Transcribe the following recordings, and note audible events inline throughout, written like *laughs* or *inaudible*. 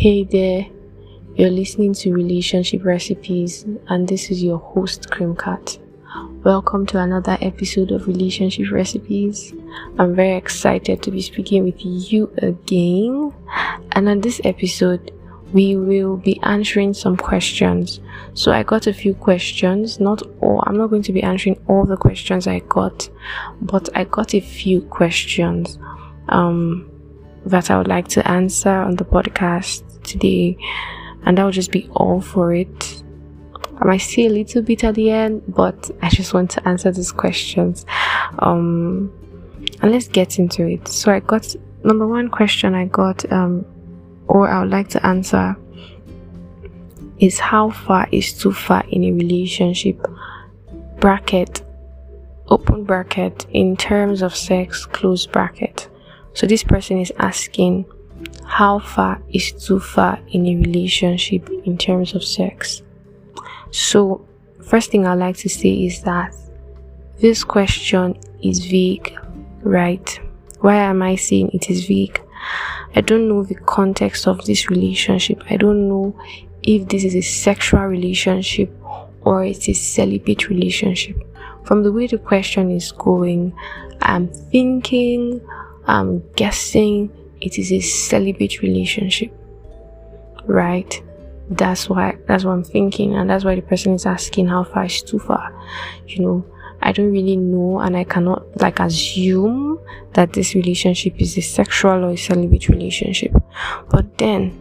Hey there, you're listening to Relationship Recipes, and this is your host, Cream Cat. Welcome to another episode of Relationship Recipes. I'm very excited to be speaking with you again. And on this episode, we will be answering some questions. So I got a few questions, not all. I'm not going to be answering all the questions I got, but I got a few questions um, that I would like to answer on the podcast today, and that will just be all for it. I might say a little bit at the end, but I just want to answer these questions. Um, and let's get into it. So I got number one question I got, um, or I would like to answer is how far is too far in a relationship? Bracket, open bracket, in terms of sex, close bracket. So this person is asking how far is too far in a relationship in terms of sex? So, first thing I like to say is that this question is vague, right? Why am I saying it is vague? I don't know the context of this relationship. I don't know if this is a sexual relationship or it's a celibate relationship. From the way the question is going, I'm thinking, I'm guessing it is a celibate relationship, right? That's why that's what I'm thinking, and that's why the person is asking how far is too far. You know, I don't really know, and I cannot like assume that this relationship is a sexual or a celibate relationship. But then,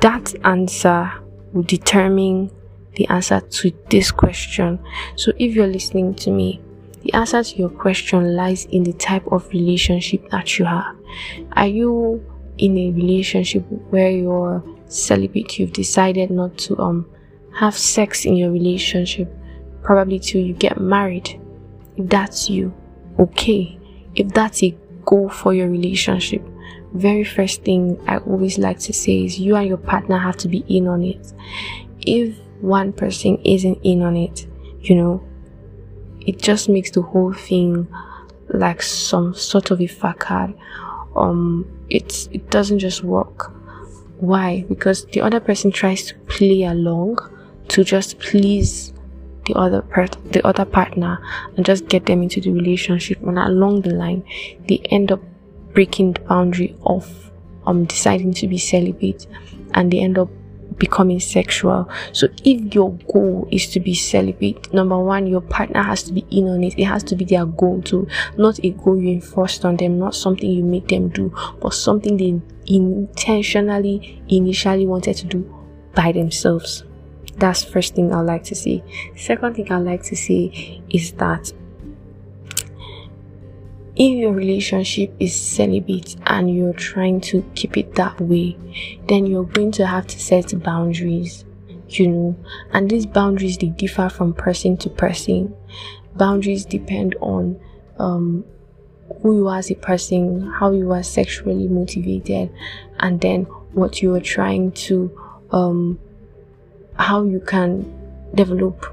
that answer will determine the answer to this question. So if you're listening to me the answer to your question lies in the type of relationship that you have. Are you in a relationship where you're celibate, you've decided not to um have sex in your relationship, probably till you get married? If that's you, okay. If that's a goal for your relationship, very first thing I always like to say is you and your partner have to be in on it. If one person isn't in on it, you know, it just makes the whole thing like some sort of a facade. Um, it's it doesn't just work. Why? Because the other person tries to play along to just please the other part, the other partner, and just get them into the relationship. And along the line, they end up breaking the boundary of um deciding to be celibate, and they end up becoming sexual. So if your goal is to be celibate, number one, your partner has to be in on it. It has to be their goal too, not a goal you enforced on them, not something you make them do, but something they intentionally, initially wanted to do by themselves. That's first thing I'd like to say. Second thing I'd like to say is that if your relationship is celibate and you're trying to keep it that way, then you're going to have to set boundaries, you know, and these boundaries they differ from person to person. Boundaries depend on um, who you are as a person, how you are sexually motivated, and then what you are trying to, um, how you can develop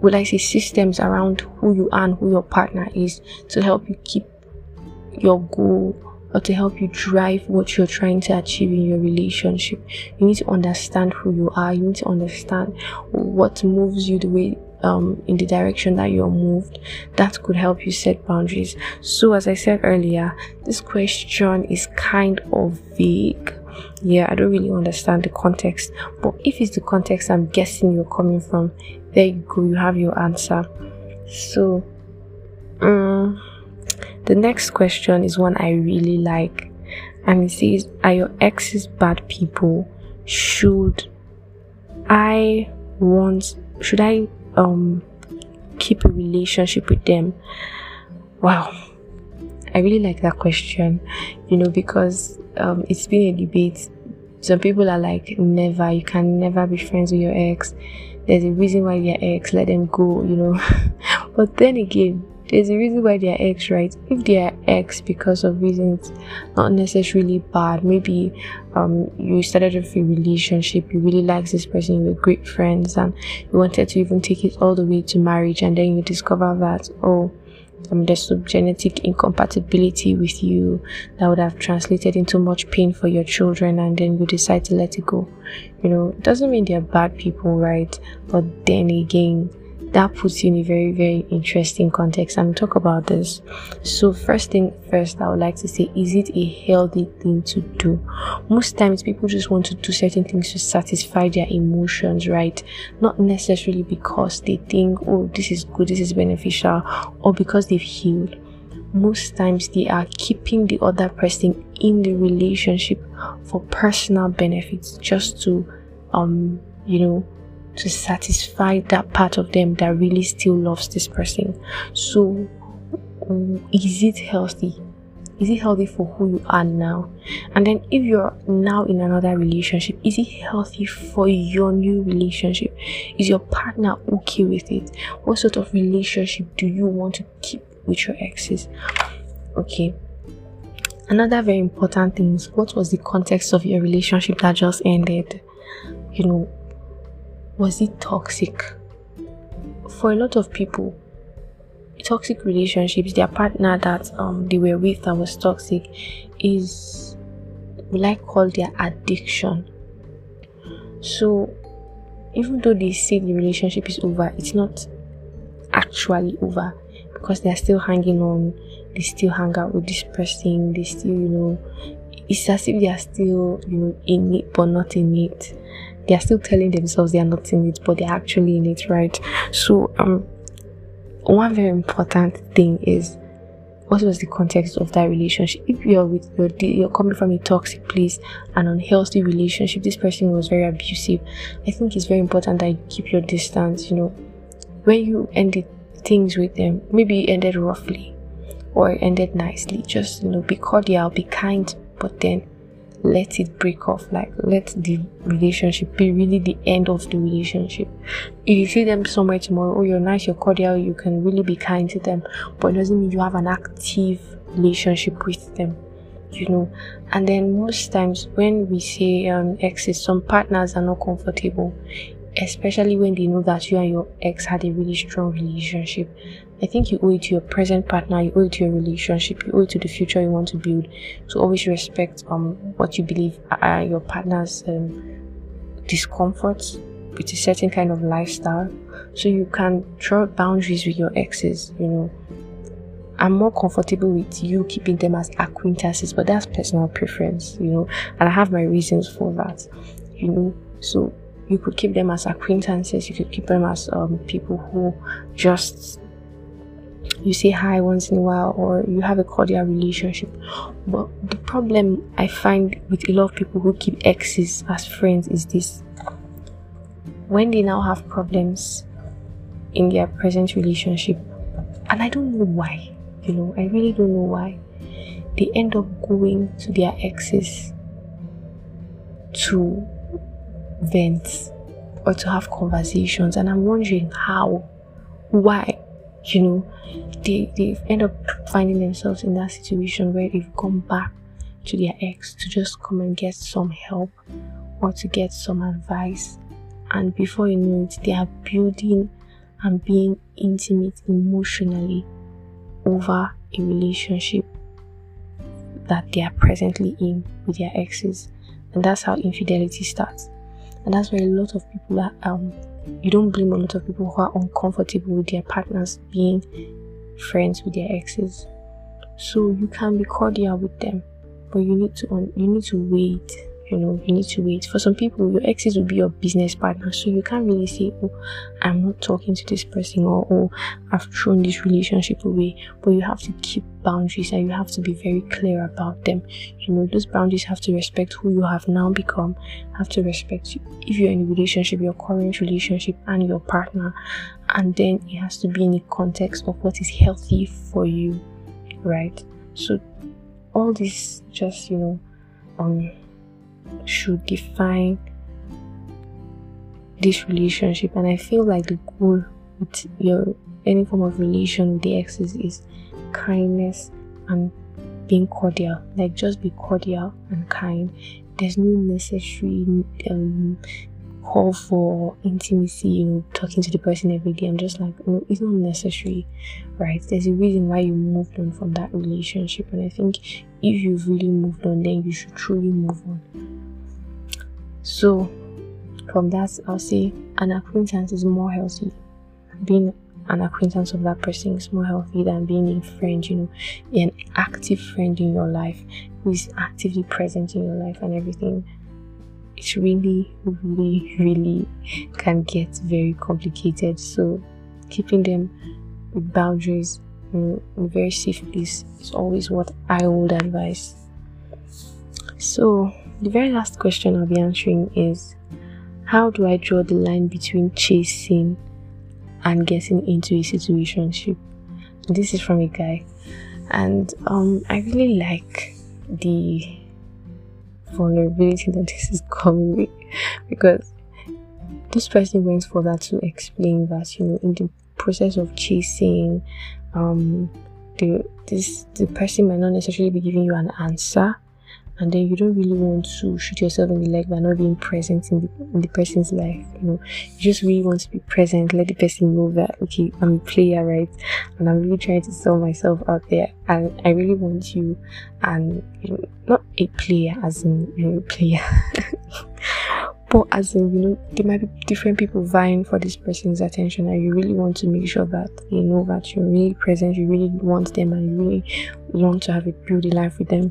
will I say systems around who you are and who your partner is to help you keep your goal or to help you drive what you're trying to achieve in your relationship. You need to understand who you are. You need to understand what moves you the way um, in the direction that you're moved. That could help you set boundaries. So, as I said earlier, this question is kind of vague. Yeah, I don't really understand the context, but if it's the context I'm guessing you're coming from, there you go you have your answer. So um, the next question is one i really like and it says are your exes bad people? Should i want should i um keep a relationship with them? Wow i really like that question you know because um, it's been a debate some people are like never you can never be friends with your ex there's a reason why they're ex, let them go, you know. *laughs* but then again, there's a reason why they're ex, right? If they're ex because of reasons not necessarily bad, maybe um you started off a relationship, you really liked this person, you were great friends, and you wanted to even take it all the way to marriage, and then you discover that oh um, there's some genetic incompatibility with you that would have translated into much pain for your children and then you decide to let it go. You know it doesn't mean they're bad people right? But then again that puts you in a very very interesting context and talk about this. So first thing first i would like to say is it a healthy thing to do? Most times people just want to do certain things to satisfy their emotions right? Not necessarily because they think oh this is good this is beneficial or because they've healed. Most times they are keeping the other person in the relationship for personal benefits just to um you know to satisfy that part of them that really still loves this person. So, mm, is it healthy? Is it healthy for who you are now? And then, if you're now in another relationship, is it healthy for your new relationship? Is your partner okay with it? What sort of relationship do you want to keep with your exes? Okay. Another very important thing is what was the context of your relationship that just ended? You know, was it toxic? For a lot of people, toxic relationships, their partner that um, they were with that was toxic is will I call their addiction. So even though they say the relationship is over, it's not actually over because they're still hanging on, they still hang out with this person, they still, you know, it's as if they are still, you know, in it but not in it they are still telling themselves they are not in it, but they're actually in it, right? So, um, one very important thing is what was the context of that relationship? If you're with your you're coming from a toxic place, an unhealthy relationship, this person was very abusive. I think it's very important that you keep your distance. You know, when you ended things with them, maybe you ended roughly or ended nicely. Just you know, be cordial, be kind, but then let it break off like let the relationship be really the end of the relationship. If you see them somewhere tomorrow oh you're nice you're cordial you can really be kind to them but it doesn't mean you have an active relationship with them you know? And then most times when we say um exes some partners are not comfortable especially when they know that you and your ex had a really strong relationship I think you owe it to your present partner, you owe it to your relationship, you owe it to the future you want to build. To always respect um what you believe are your partner's um, discomforts with a certain kind of lifestyle, so you can draw boundaries with your exes. You know, I'm more comfortable with you keeping them as acquaintances, but that's personal preference. You know, and I have my reasons for that. You know, so you could keep them as acquaintances. You could keep them as um, people who just you say hi once in a while or you have a cordial relationship. But the problem I find with a lot of people who keep exes as friends is this when they now have problems in their present relationship, and I don't know why, you know, I really don't know why, they end up going to their exes to vent or to have conversations, and I'm wondering how, why you know they they end up finding themselves in that situation where they've gone back to their ex to just come and get some help or to get some advice. And before you know it they are building and being intimate emotionally over a relationship that they are presently in with their exes. And that's how infidelity starts and that's why a lot of people are um you don't blame a lot of people who are uncomfortable with their partners being friends with their exes. So you can be cordial with them, but you need to you need to wait you know you need to wait. For some people your exes will be your business partner so you can't really say oh i'm not talking to this person or oh i've thrown this relationship away. But you have to keep boundaries and you have to be very clear about them. You know those boundaries have to respect who you have now become have to respect you. If you're in a relationship your current relationship and your partner and then it has to be in the context of what is healthy for you right? So all this just you know um should define this relationship. And i feel like the goal with your any form of relation with the exes is kindness and being cordial. Like just be cordial and kind. There's no necessary um, call for intimacy, you know, talking to the person every day. I'm just like, no, it's not necessary, right? There's a reason why you moved on from that relationship, and I think if you've really moved on, then you should truly move on. So, from that, I'll say an acquaintance is more healthy. Being an acquaintance of that person is more healthy than being a friend, you know, an active friend in your life who is actively present in your life and everything it really, really, really can get very complicated. So, keeping them boundaries in a very safe place is always what I would advise. So, the very last question I'll be answering is How do I draw the line between chasing and getting into a situationship? This is from a guy, and um, I really like the vulnerability that this is coming with. Because this person went further to explain that you know in the process of chasing um the this the person might not necessarily be giving you an answer and then you don't really want to shoot yourself in the leg by not being present in the, in the person's life you know. You just really want to be present let the person know that okay i'm a player right? And i'm really trying to sell myself out there. And i really want you and you know not a player as in you're a player. *laughs* But as in you know there might be different people vying for this person's attention and you really want to make sure that they know that you're really present you really want them and you really want to have a beauty life with them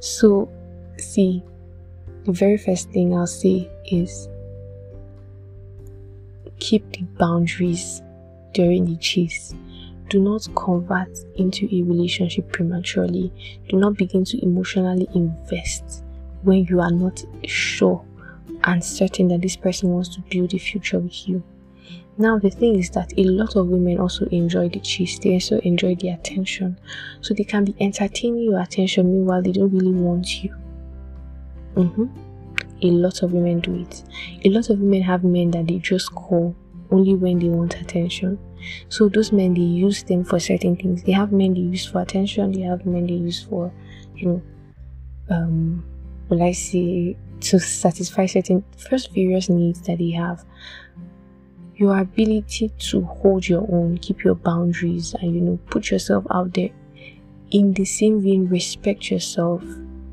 so, see, the very first thing I'll say is keep the boundaries during the chase. Do not convert into a relationship prematurely. Do not begin to emotionally invest when you are not sure and certain that this person wants to build a future with you. Now, the thing is that a lot of women also enjoy the chase, they also enjoy the attention. So they can be entertaining your attention, meanwhile, they don't really want you. Mm-hmm. A lot of women do it. A lot of women have men that they just call only when they want attention. So those men they use them for certain things. They have men they use for attention, they have men they use for, you know, um, will I say to satisfy certain first various needs that they have your ability to hold your own, keep your boundaries, and you know, put yourself out there in the same vein, respect yourself,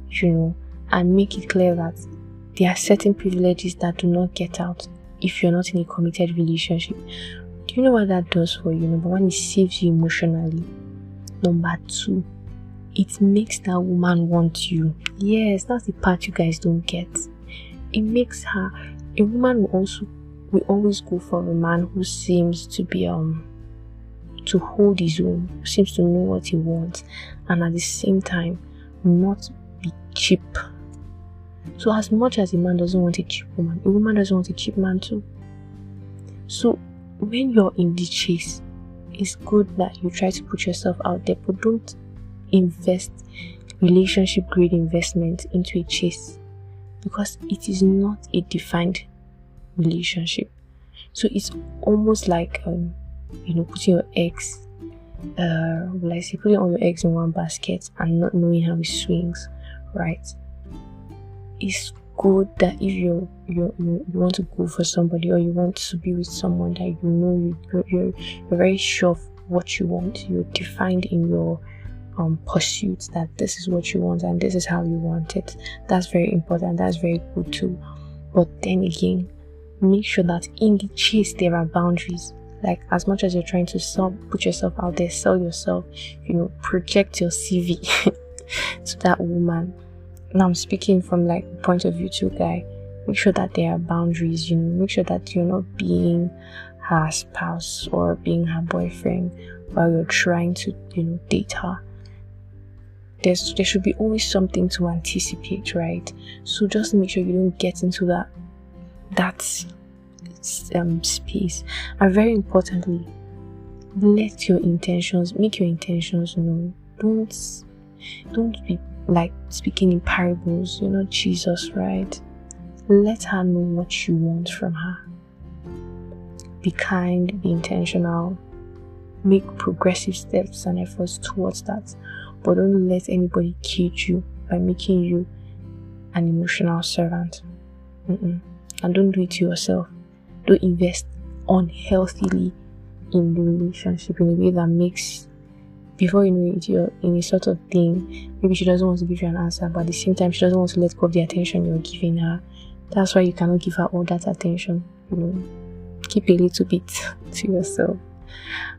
you know, and make it clear that there are certain privileges that do not get out if you're not in a committed relationship. Do you know what that does for you? Number one, it saves you emotionally. Number two, it makes that woman want you. Yes, that's the part you guys don't get. It makes her a woman will also we always go for a man who seems to be um to hold his own, seems to know what he wants, and at the same time not be cheap. So as much as a man doesn't want a cheap woman, a woman doesn't want a cheap man too. So when you're in the chase, it's good that you try to put yourself out there, but don't invest relationship grade investment into a chase because it is not a defined relationship. So it's almost like um, you know putting your eggs, uh, like say putting all your eggs in one basket and not knowing how it swings, right? It's good that if you you you want to go for somebody or you want to be with someone that you know you you're, you're, you're very sure of what you want. You're defined in your um, pursuit that this is what you want and this is how you want it. That's very important. That's very good too. But then again, make sure that in the chase there are boundaries. Like as much as you're trying to sell put yourself out there sell yourself you know project your cv *laughs* to that woman. Now i'm speaking from like point of view too guy. Make sure that there are boundaries you know. Make sure that you're not being her spouse or being her boyfriend while you're trying to you know date her. There's there should be always something to anticipate right? So just make sure you don't get into that that um, space. And very importantly, let your intentions make your intentions known. Don't don't be like speaking in parables. You know Jesus, right? Let her know what you want from her. Be kind, be intentional, make progressive steps and efforts towards that. But don't let anybody kid you by making you an emotional servant. Mm-mm and don't do it to yourself. Don't invest unhealthily in the relationship in a way that makes before you know it, you're in a sort of thing. Maybe she doesn't want to give you an answer, but at the same time, she doesn't want to let go of the attention you're giving her. That's why you cannot give her all that attention. You know, keep a little bit *laughs* to yourself.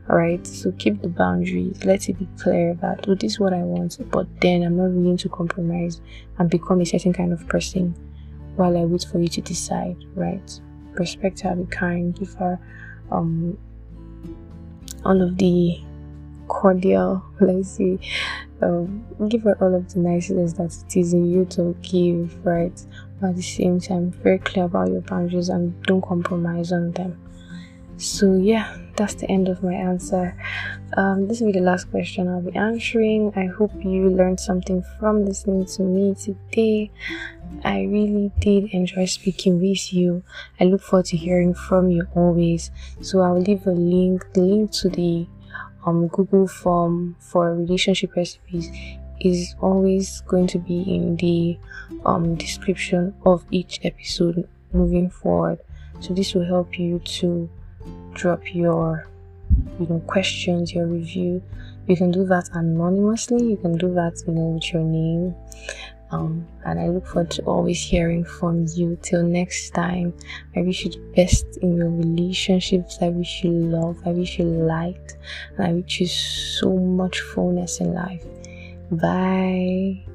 Alright, so keep the boundaries. Let it be clear that oh, this is what I want, but then I'm not willing to compromise and become a certain kind of person while I wait for you to decide. Right? Respect her, be kind, give her um all of the cordial, *laughs* let's see, um, give her all of the niceness that it is in you to give, right? But at the same time, very clear about your boundaries and don't compromise on them. So, yeah, that's the end of my answer. Um, this will be the last question I'll be answering. I hope you learned something from listening to me today. I really did enjoy speaking with you. I look forward to hearing from you always. So I'll leave a link, the link to the um, Google form for relationship recipes is always going to be in the um, description of each episode moving forward. So this will help you to drop your you know questions, your review. You can do that anonymously. You can do that you know with your name um, and I look forward to always hearing from you. Till next time, I wish you the best in your relationships. I wish you love. I wish you light. And I wish you so much fullness in life. Bye.